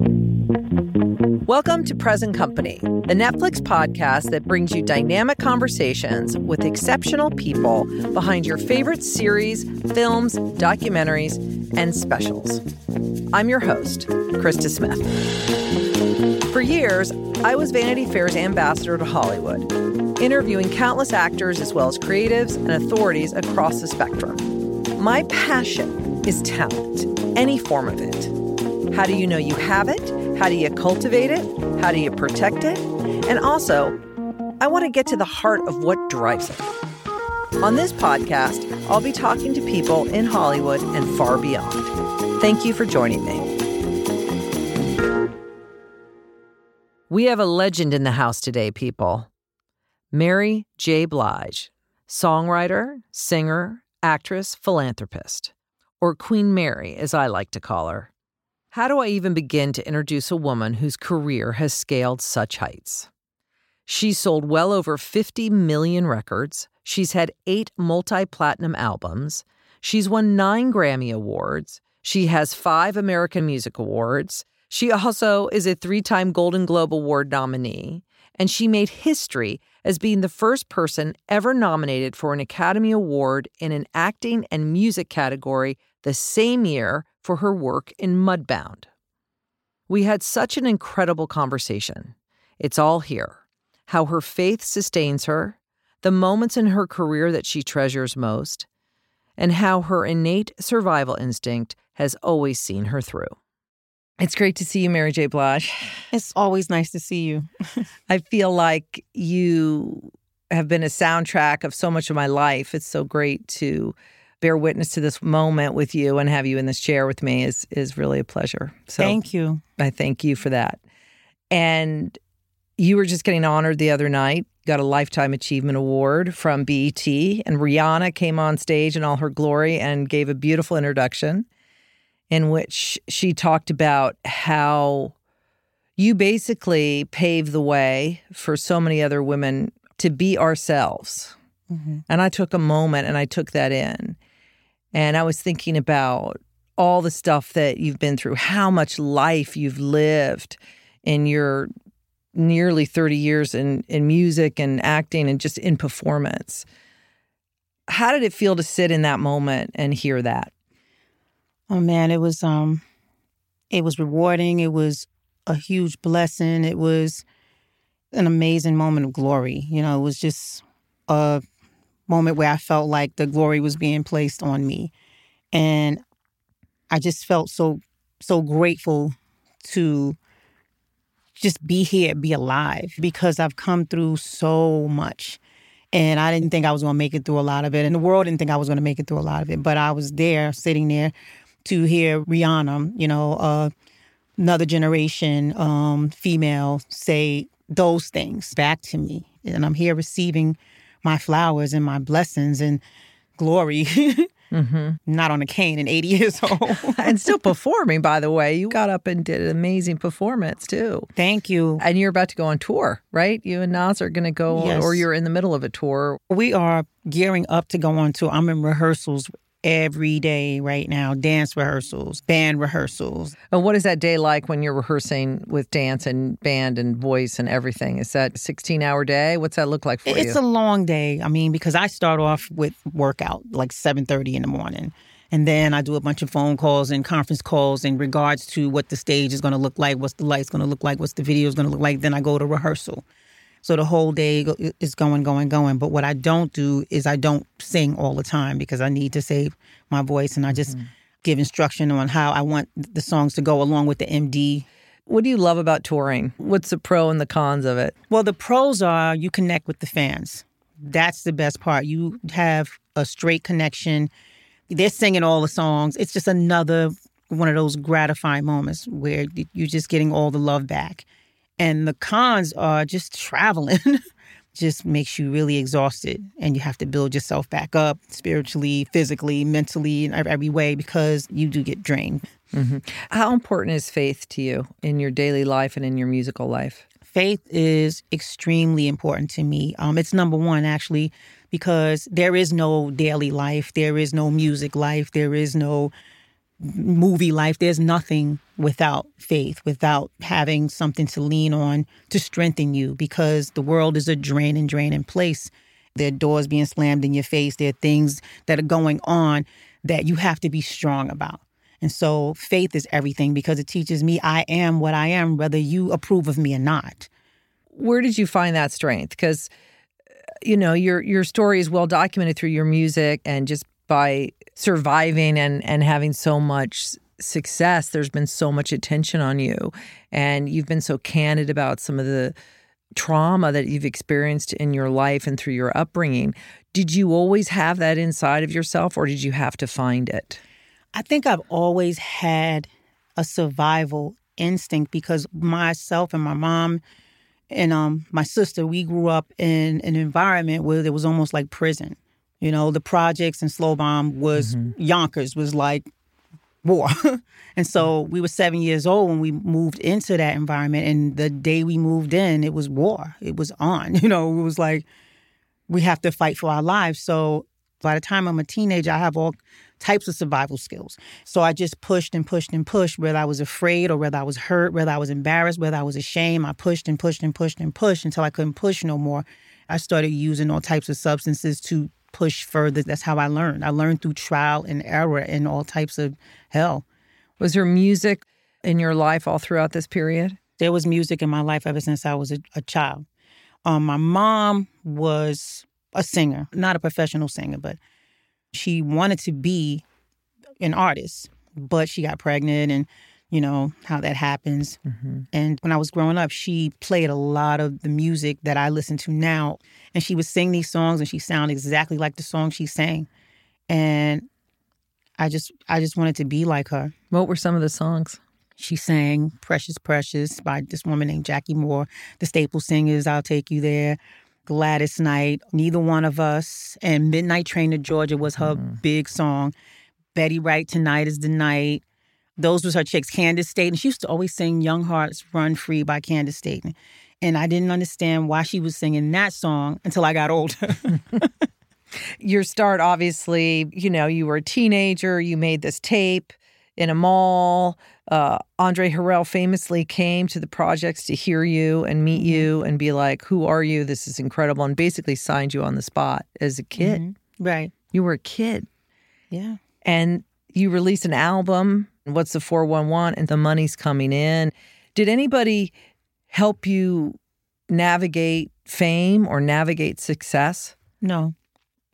Welcome to Present Company, the Netflix podcast that brings you dynamic conversations with exceptional people behind your favorite series, films, documentaries, and specials. I'm your host, Krista Smith. For years, I was Vanity Fair's ambassador to Hollywood, interviewing countless actors as well as creatives and authorities across the spectrum. My passion is talent, any form of it. How do you know you have it? How do you cultivate it? How do you protect it? And also, I want to get to the heart of what drives it. On this podcast, I'll be talking to people in Hollywood and far beyond. Thank you for joining me. We have a legend in the house today, people. Mary J. Blige, songwriter, singer, actress, philanthropist, or Queen Mary, as I like to call her. How do I even begin to introduce a woman whose career has scaled such heights? She's sold well over 50 million records. She's had eight multi platinum albums. She's won nine Grammy Awards. She has five American Music Awards. She also is a three time Golden Globe Award nominee. And she made history as being the first person ever nominated for an Academy Award in an acting and music category the same year for her work in Mudbound. We had such an incredible conversation. It's all here how her faith sustains her, the moments in her career that she treasures most, and how her innate survival instinct has always seen her through. It's great to see you, Mary J. Blige. It's always nice to see you. I feel like you have been a soundtrack of so much of my life. It's so great to bear witness to this moment with you and have you in this chair with me is is really a pleasure. So thank you. I thank you for that. And you were just getting honored the other night. Got a lifetime achievement award from BET, and Rihanna came on stage in all her glory and gave a beautiful introduction, in which she talked about how you basically paved the way for so many other women to be ourselves. Mm-hmm. And I took a moment and I took that in. And I was thinking about all the stuff that you've been through, how much life you've lived in your nearly 30 years in, in music and acting and just in performance. How did it feel to sit in that moment and hear that? Oh man, it was um it was rewarding. It was a huge blessing. It was an amazing moment of glory. You know, it was just a moment where I felt like the glory was being placed on me. And I just felt so so grateful to just be here, be alive because I've come through so much. And I didn't think I was going to make it through a lot of it. And the world didn't think I was going to make it through a lot of it. But I was there, sitting there to hear Rihanna, you know, uh, another generation um, female say those things back to me. And I'm here receiving my flowers and my blessings and glory. Mm-hmm. Not on a cane and 80 years old. and still performing, by the way. You got up and did an amazing performance too. Thank you. And you're about to go on tour, right? You and Nas are going to go, yes. or you're in the middle of a tour. We are gearing up to go on tour. I'm in rehearsals every day right now dance rehearsals, band rehearsals. And what is that day like when you're rehearsing with dance and band and voice and everything? Is that 16 hour day? What's that look like for it's you? It's a long day. I mean, because I start off with workout like 7:30 in the morning. And then I do a bunch of phone calls and conference calls in regards to what the stage is going to look like, what's the lights going to look like, what's the video is going to look like. Then I go to rehearsal. So the whole day is going, going, going. But what I don't do is I don't sing all the time because I need to save my voice and I just mm-hmm. give instruction on how I want the songs to go along with the MD. What do you love about touring? What's the pro and the cons of it? Well, the pros are you connect with the fans. That's the best part. You have a straight connection. They're singing all the songs. It's just another one of those gratifying moments where you're just getting all the love back. And the cons are just traveling. just makes you really exhausted and you have to build yourself back up spiritually, physically, mentally, in every way because you do get drained. Mm-hmm. How important is faith to you in your daily life and in your musical life? Faith is extremely important to me. Um, it's number one, actually, because there is no daily life, there is no music life, there is no movie life, there's nothing without faith, without having something to lean on to strengthen you because the world is a drain and drain draining place. There are doors being slammed in your face. There are things that are going on that you have to be strong about. And so faith is everything because it teaches me I am what I am, whether you approve of me or not. Where did you find that strength? Because uh, you know your your story is well documented through your music and just by surviving and and having so much success there's been so much attention on you. And you've been so candid about some of the trauma that you've experienced in your life and through your upbringing. Did you always have that inside of yourself or did you have to find it? I think I've always had a survival instinct because myself and my mom and um my sister we grew up in an environment where it was almost like prison you know the projects and Schlobohm was mm-hmm. yonkers was like war and so we were seven years old when we moved into that environment and the day we moved in it was war it was on you know it was like we have to fight for our lives so by the time i'm a teenager i have all types of survival skills. So I just pushed and pushed and pushed, whether I was afraid or whether I was hurt, whether I was embarrassed, whether I was ashamed. I pushed and pushed and pushed and pushed until I couldn't push no more. I started using all types of substances to push further. That's how I learned. I learned through trial and error and all types of hell. Was there music in your life all throughout this period? There was music in my life ever since I was a, a child. Um, my mom was a singer, not a professional singer, but she wanted to be an artist, but she got pregnant and you know how that happens. Mm-hmm. And when I was growing up, she played a lot of the music that I listen to now. And she would sing these songs and she sounded exactly like the song she sang. And I just I just wanted to be like her. What were some of the songs? She sang Precious Precious by this woman named Jackie Moore, the Staple Singers, I'll Take You There. Gladys Knight, Neither One of Us, and Midnight Train to Georgia was her mm. big song. Betty Wright, Tonight is the Night. Those was her chicks. Candi Staton. And she used to always sing Young Hearts Run Free by Candi Staton. And I didn't understand why she was singing that song until I got older. Your start, obviously, you know, you were a teenager, you made this tape in a mall. Uh, Andre Harrell famously came to the projects to hear you and meet mm-hmm. you and be like, Who are you? This is incredible. And basically signed you on the spot as a kid. Mm-hmm. Right. You were a kid. Yeah. And you released an album, What's the 411? And the money's coming in. Did anybody help you navigate fame or navigate success? No.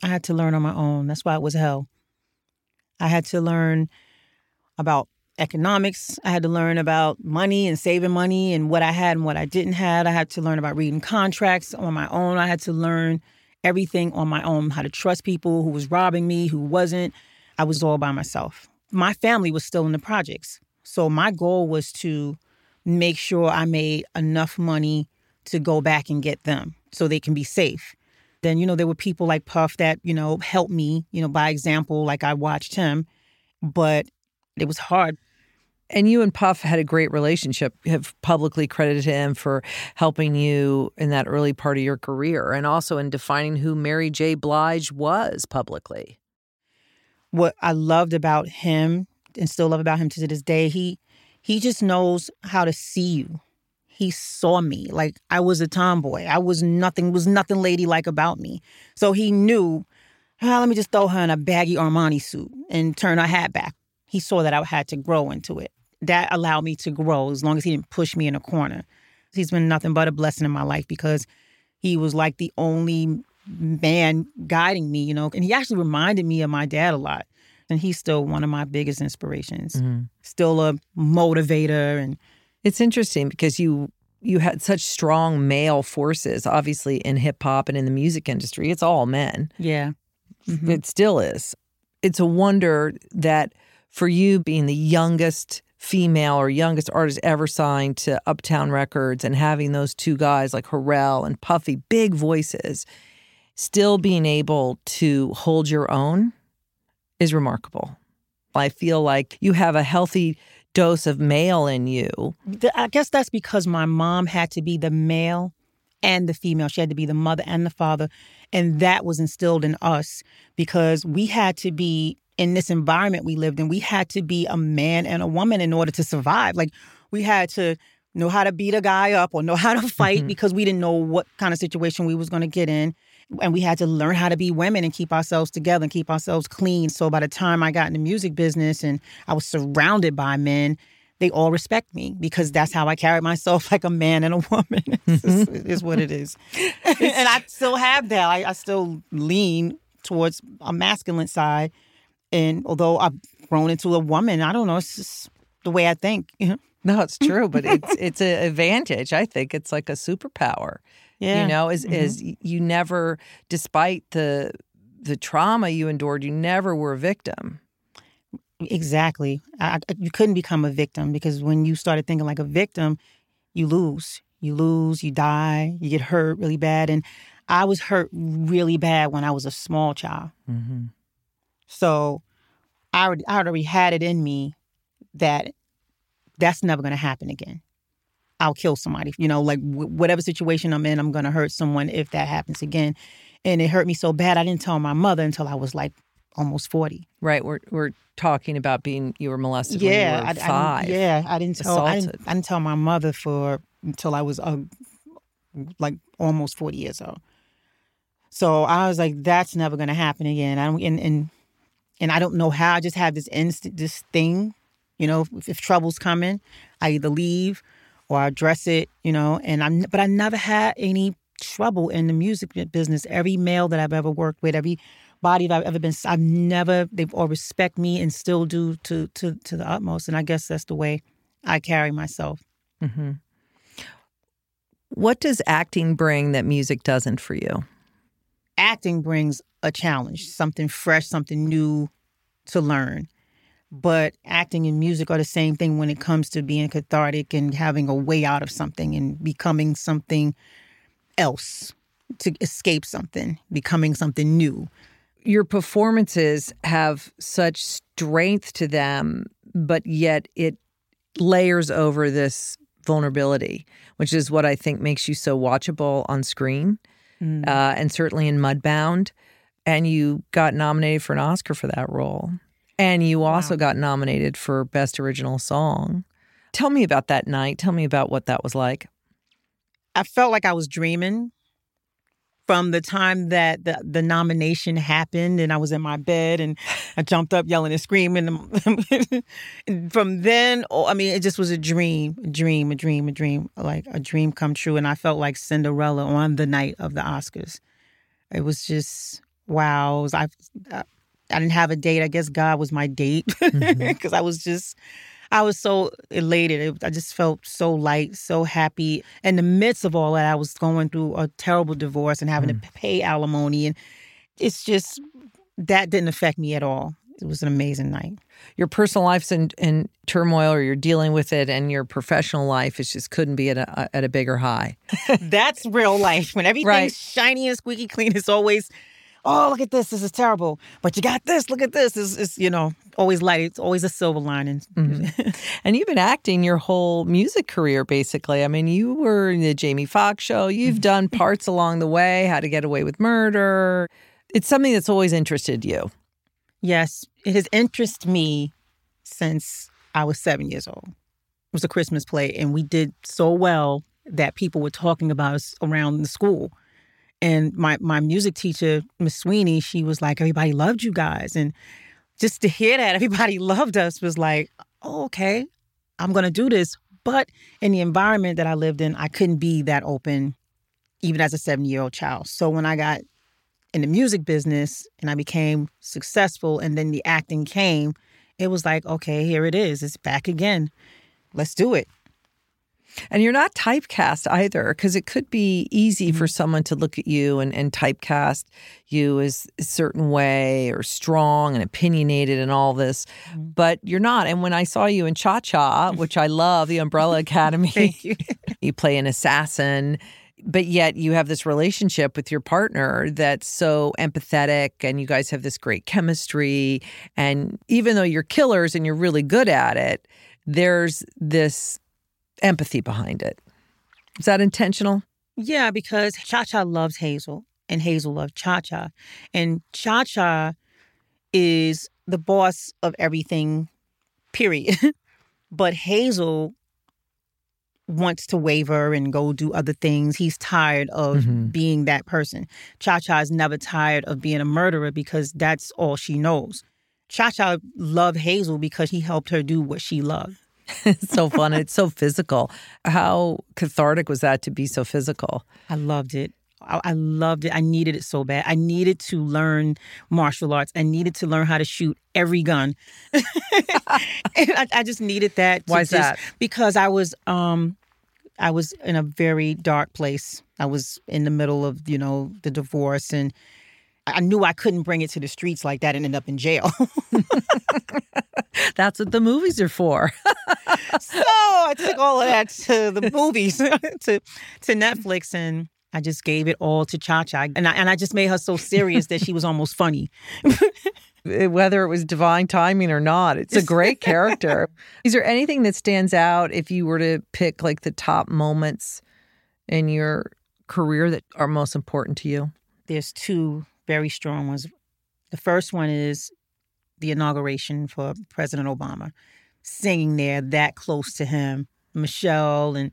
I had to learn on my own. That's why it was hell. I had to learn about economics. I had to learn about money and saving money and what I had and what I didn't have. I had to learn about reading contracts on my own. I had to learn everything on my own how to trust people who was robbing me, who wasn't. I was all by myself. My family was still in the projects. So my goal was to make sure I made enough money to go back and get them so they can be safe. Then, you know, there were people like Puff that, you know, helped me, you know, by example, like I watched him. But it was hard. And you and Puff had a great relationship, have publicly credited him for helping you in that early part of your career and also in defining who Mary J. Blige was publicly. What I loved about him and still love about him to this day, he he just knows how to see you. He saw me like I was a tomboy. I was nothing was nothing ladylike about me. So he knew, oh, let me just throw her in a baggy Armani suit and turn her hat back he saw that I had to grow into it. That allowed me to grow as long as he didn't push me in a corner. He's been nothing but a blessing in my life because he was like the only man guiding me, you know, and he actually reminded me of my dad a lot. And he's still one of my biggest inspirations. Mm-hmm. Still a motivator and it's interesting because you you had such strong male forces obviously in hip hop and in the music industry. It's all men. Yeah. Mm-hmm. It still is. It's a wonder that for you being the youngest female or youngest artist ever signed to Uptown Records and having those two guys like Harrell and Puffy, big voices, still being able to hold your own is remarkable. I feel like you have a healthy dose of male in you. I guess that's because my mom had to be the male and the female. She had to be the mother and the father. And that was instilled in us because we had to be in this environment we lived in, we had to be a man and a woman in order to survive. Like we had to know how to beat a guy up or know how to fight mm-hmm. because we didn't know what kind of situation we was going to get in and we had to learn how to be women and keep ourselves together and keep ourselves clean so by the time i got in the music business and i was surrounded by men they all respect me because that's how i carry myself like a man and a woman mm-hmm. is what it is and i still have that I, I still lean towards a masculine side and although i've grown into a woman i don't know it's just the way i think you know no, it's true, but it's it's an advantage. I think it's like a superpower. Yeah. You know, is mm-hmm. is you never despite the the trauma you endured, you never were a victim. Exactly. I, you couldn't become a victim because when you started thinking like a victim, you lose. You lose, you die, you get hurt really bad. And I was hurt really bad when I was a small child. Mm-hmm. So I already, I already had it in me that that's never going to happen again. I'll kill somebody. You know, like w- whatever situation I'm in, I'm going to hurt someone if that happens again. And it hurt me so bad, I didn't tell my mother until I was like almost 40. Right. We're, we're talking about being, you were molested yeah, when you were I, five. I, yeah. I didn't tell, I didn't, I didn't, tell my mother for until I was uh, like almost 40 years old. So I was like, that's never going to happen again. I don't, and, and, and I don't know how. I just have this instant, this thing you know, if, if trouble's coming, I either leave or I address it, you know, and I'm but I never had any trouble in the music business. Every male that I've ever worked with, every body that I've ever been, I've never they've all respect me and still do to to to the utmost. And I guess that's the way I carry myself. Mm-hmm. What does acting bring that music doesn't for you? Acting brings a challenge, something fresh, something new to learn but acting and music are the same thing when it comes to being cathartic and having a way out of something and becoming something else to escape something, becoming something new. Your performances have such strength to them, but yet it layers over this vulnerability, which is what I think makes you so watchable on screen mm. uh, and certainly in Mudbound. And you got nominated for an Oscar for that role. And you also wow. got nominated for Best Original Song. Tell me about that night. Tell me about what that was like. I felt like I was dreaming from the time that the, the nomination happened and I was in my bed and I jumped up yelling and screaming. from then, oh, I mean, it just was a dream, a dream, a dream, a dream, like a dream come true. And I felt like Cinderella on the night of the Oscars. It was just, wow. Was, I, I didn't have a date. I guess God was my date because mm-hmm. I was just, I was so elated. I just felt so light, so happy. In the midst of all that, I was going through a terrible divorce and having mm. to pay alimony. And it's just, that didn't affect me at all. It was an amazing night. Your personal life's in, in turmoil or you're dealing with it, and your professional life is just couldn't be at a, at a bigger high. That's real life. When everything's right. shiny and squeaky clean, it's always oh, look at this, this is terrible. But you got this, look at this. It's, it's you know, always light. It's always a silver lining. Mm-hmm. and you've been acting your whole music career, basically. I mean, you were in the Jamie Foxx show. You've done parts along the way, How to Get Away with Murder. It's something that's always interested you. Yes, it has interested me since I was seven years old. It was a Christmas play, and we did so well that people were talking about us around the school. And my my music teacher, Miss Sweeney, she was like, everybody loved you guys. And just to hear that everybody loved us was like, oh, okay, I'm gonna do this. But in the environment that I lived in, I couldn't be that open, even as a seven year old child. So when I got in the music business and I became successful and then the acting came, it was like, okay, here it is. It's back again. Let's do it. And you're not typecast either, because it could be easy for mm-hmm. someone to look at you and, and typecast you as a certain way or strong and opinionated and all this, mm-hmm. but you're not. And when I saw you in Cha Cha, which I love, the Umbrella Academy, you. you play an assassin but yet you have this relationship with your partner that's so empathetic and you guys have this great chemistry and even though you're killers and you're really good at it there's this empathy behind it. Is that intentional? Yeah, because Cha Cha loves Hazel and Hazel loves Cha Cha. And Cha Cha is the boss of everything, period. but Hazel wants to waver and go do other things. He's tired of Mhm. being that person. Cha Cha is never tired of being a murderer because that's all she knows. Cha Cha loved Hazel because he helped her do what she loved. it's so fun. It's so physical. How cathartic was that to be so physical? I loved it. I, loved it. I needed it so bad. I needed to learn martial arts. I needed to learn how to shoot every gun. And I, I just needed that. Why is just- that? Because I was um I was in a very dark place. I was in the middle of, you know, the divorce and I knew I couldn't bring it to the streets like that and end up in jail. That's what the movies are for. so I took all of that to the movies, to to Netflix, and I just gave it all to Cha Cha, and I and I just made her so serious that she was almost funny. Eh, whether it was divine timing or not, it's a great character. Is there anything that stands out if you were to pick like the top moments in your career that are most important to you? There's two very strong ones. The first one is the inauguration for President Obama, singing there that close to him, Michelle and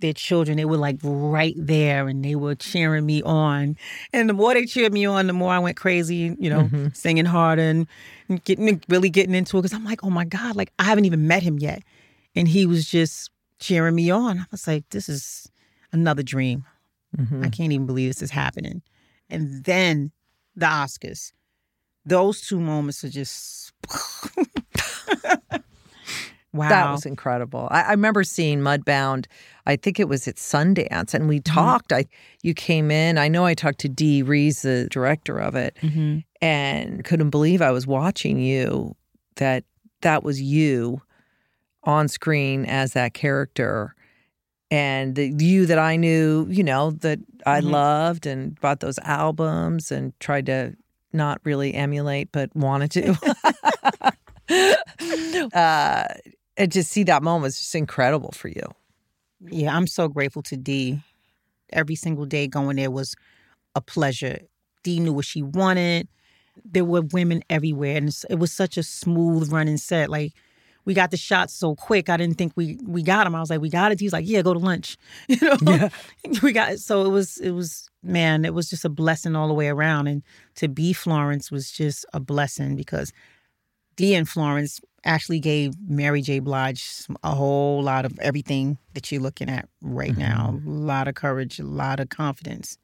their children, they were like right there and they were cheering me on. And the more they cheered me on, the more I went crazy, you know, Mhm. singing harder and getting really getting into it. Cause I'm like, oh my God, like I haven't even met him yet. And he was just cheering me on. I was like, this is another dream. Mhm. I can't even believe this is happening. And then the Oscars. Those two moments are just wow. That was incredible. I, I remember seeing Mudbound. I think it was at Sundance, and we talked. I you came in. I know I talked to Dee Rees, the director of it, Mhm. and couldn't believe I was watching you. That that was you on screen as that character, and the you that I knew. You know that I Mhm. loved and bought those albums and tried to not really emulate, but wanted to. uh, and to see that moment was just incredible for you. Yeah, I'm so grateful to Dee. Every single day going there was a pleasure. Dee knew what she wanted. There were women everywhere, and it was such a smooth running set. Like we got the shots so quick, I didn't think we we got them. I was like, "We got it." He's like, "Yeah, go to lunch." You know, Yeah. we got it. So it was it was man, it was just a blessing all the way around. And to be Florence was just a blessing because Dee and Florence actually gave Mary J. Blige a whole lot of everything that you're looking at right mm-hmm. now. A lot of courage, a lot of confidence.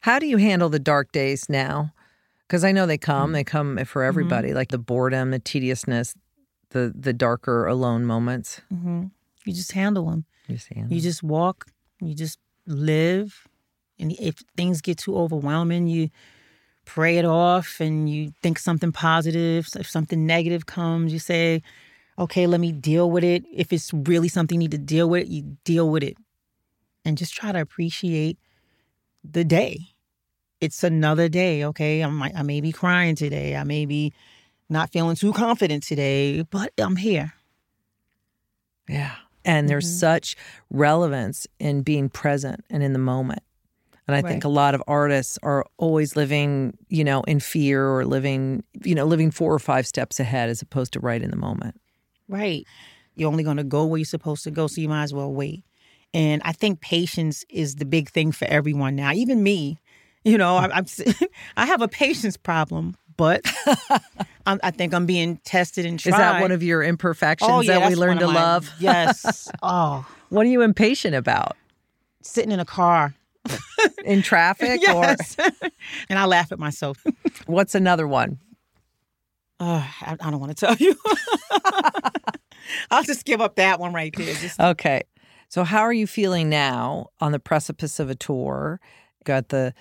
How do you handle the dark days now? Because I know they come, mm-hmm. they come for mm-hmm. everybody, like the boredom, the tediousness, the the darker alone moments. hmm You just handle them. You see, You just walk. You just live. And if things get too overwhelming, you pray it off and you think something positive. If something negative comes, you say, okay, let me deal with it. If it's really something you need to deal with, you deal with it. And just try to appreciate the day. It's another day, okay? I might I may be crying today. I may be not feeling too confident today, but I'm here. yeah. And there's Mhm. such relevance in being present and in the moment. And I think a lot of artists are always living, you know, in fear or living, you know, living four or five steps ahead as opposed to right in the moment. Right. You're only going to go where you're supposed to go, so you might as well wait. And I think patience is the big thing for everyone now, even me. You know, I, I'm I have a patience problem, but I'm, I think I'm being tested and tried. Is that one of your imperfections oh, yeah, that we that's learn to my- love? Yes. Oh, What are you impatient about? sitting in a car. In traffic or yes. and I laugh at myself. what's another one? Oh, I, I don't want to tell you. I'll just give up that one right there. Just Okay. So how are you feeling now on the precipice of a tour? Got the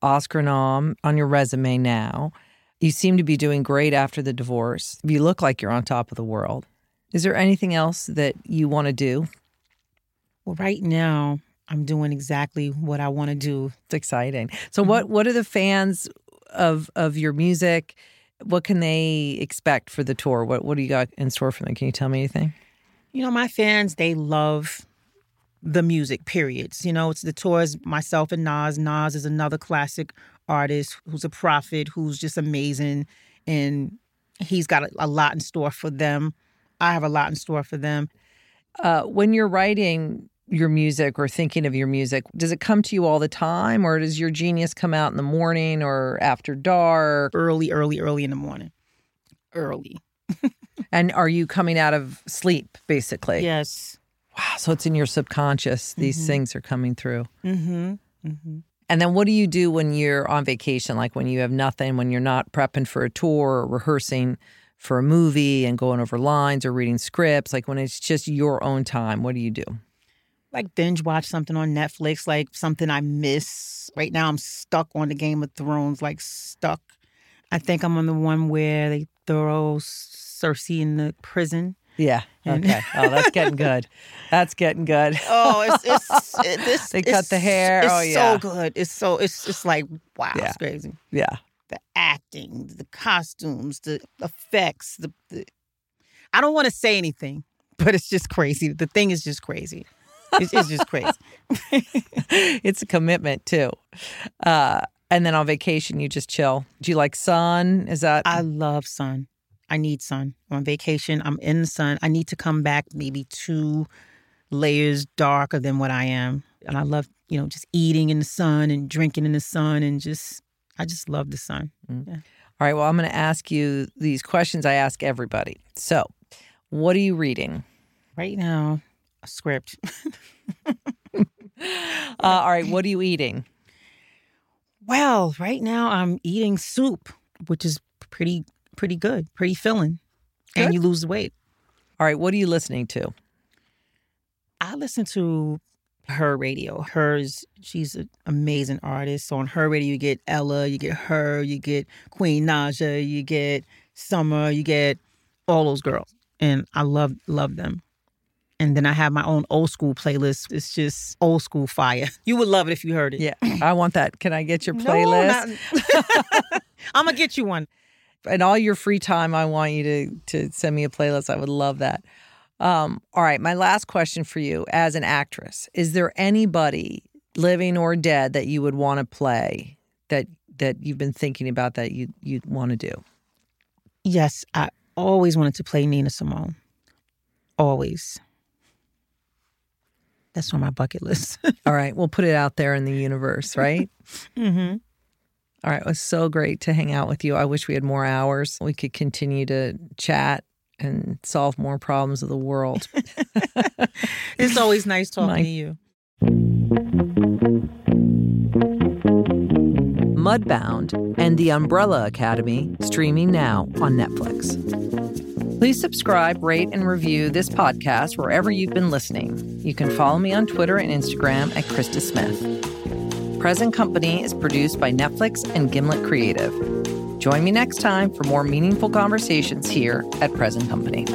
Oscar nom on your resume now. You seem to be doing great after the divorce. You look like you're on top of the world. Is there anything else that you want to do? well, right now I'm doing exactly what I want to do. It's exciting. So mm-hmm. what what are the fans of of your music? What can they expect for the tour? What what do you got in store for them? Can you tell me anything? You know, my fans, they love the music, periods. You know, it's the tours, myself and Nas. Nas is another classic artist who's a prophet, who's just amazing. And He's got a, a lot in store for them. I have a lot in store for them. Uh, when you're writing your music or thinking of your music, does it come to you all the time, or does your genius come out in the morning or after dark? Early, early, early in the morning. Early. And are you coming out of sleep, basically? Yes. Wow. So it's in your subconscious. These Mhm. things are coming through. Mm-hmm. Mm-hmm. And then what do you do when you're on vacation? Like when you have nothing, when you're not prepping for a tour or rehearsing for a movie and going over lines or reading scripts? Like when it's just your own time, what do you do? Like binge watch something on Netflix, like something I miss. Right now, I'm stuck on the Game of Thrones, like stuck. I think I'm on the one where they throw Cersei in the prison. Yeah. Okay. Oh, that's getting good. That's getting good. Oh, it's it's it, this. They cut the hair. It's Oh, yeah. It's so good. It's so it's just like wow, Yeah. it's crazy. Yeah. The acting, the costumes, the effects. The, the I don't want to say anything, but it's just crazy. The thing is just crazy. It's, it's just crazy. it's a commitment too. Uh, and then on vacation, you just chill. Do you like sun? Is that I love sun. I need sun. On vacation, I'm in the sun. I need to come back maybe two layers darker than what I am. And I love, you know, just eating in the sun and drinking in the sun and just I just love the sun. All right. Well, I'm going to ask you these questions I ask everybody. So, what are you reading? Right now, a script. Uh, all right. What are you eating? Well, right now I'm eating soup, which is pretty pretty good, pretty filling. Good. And you lose weight. All right. What are you listening to? I listen to H.E.R. radio. Hers, she's an amazing artist. So on H.E.R. radio, you get Ella, you get her, you get Queen Naija, you get Summer, you get all those girls, and I love love them. And then I have my own old school playlist. It's just old school fire. You would love it if you heard it. Yeah. I want that. Can I get your No, playlist? not- I'm gonna get you one. And all your free time, I want you to to send me a playlist. I would love that. Um, all right, my last question for you as an actress: Is there anybody, living or dead, that you would want to play that that you've been thinking about that you you want to do? Yes, I always wanted to play Nina Simone. Always. That's on my bucket list. All right, we'll put it out there in the universe, right? mm-hmm. All right, it was so great to hang out with you. I wish we had more hours. We could continue to chat and solve more problems of the world. It's always nice talking My- to you. Mudbound and The Umbrella Academy streaming now on Netflix. Please subscribe, rate, and review this podcast wherever you've been listening. You can follow me on Twitter and Instagram at Krista Smith. Present Company is produced by Netflix and Gimlet Creative. Join me next time for more meaningful conversations here at Present Company.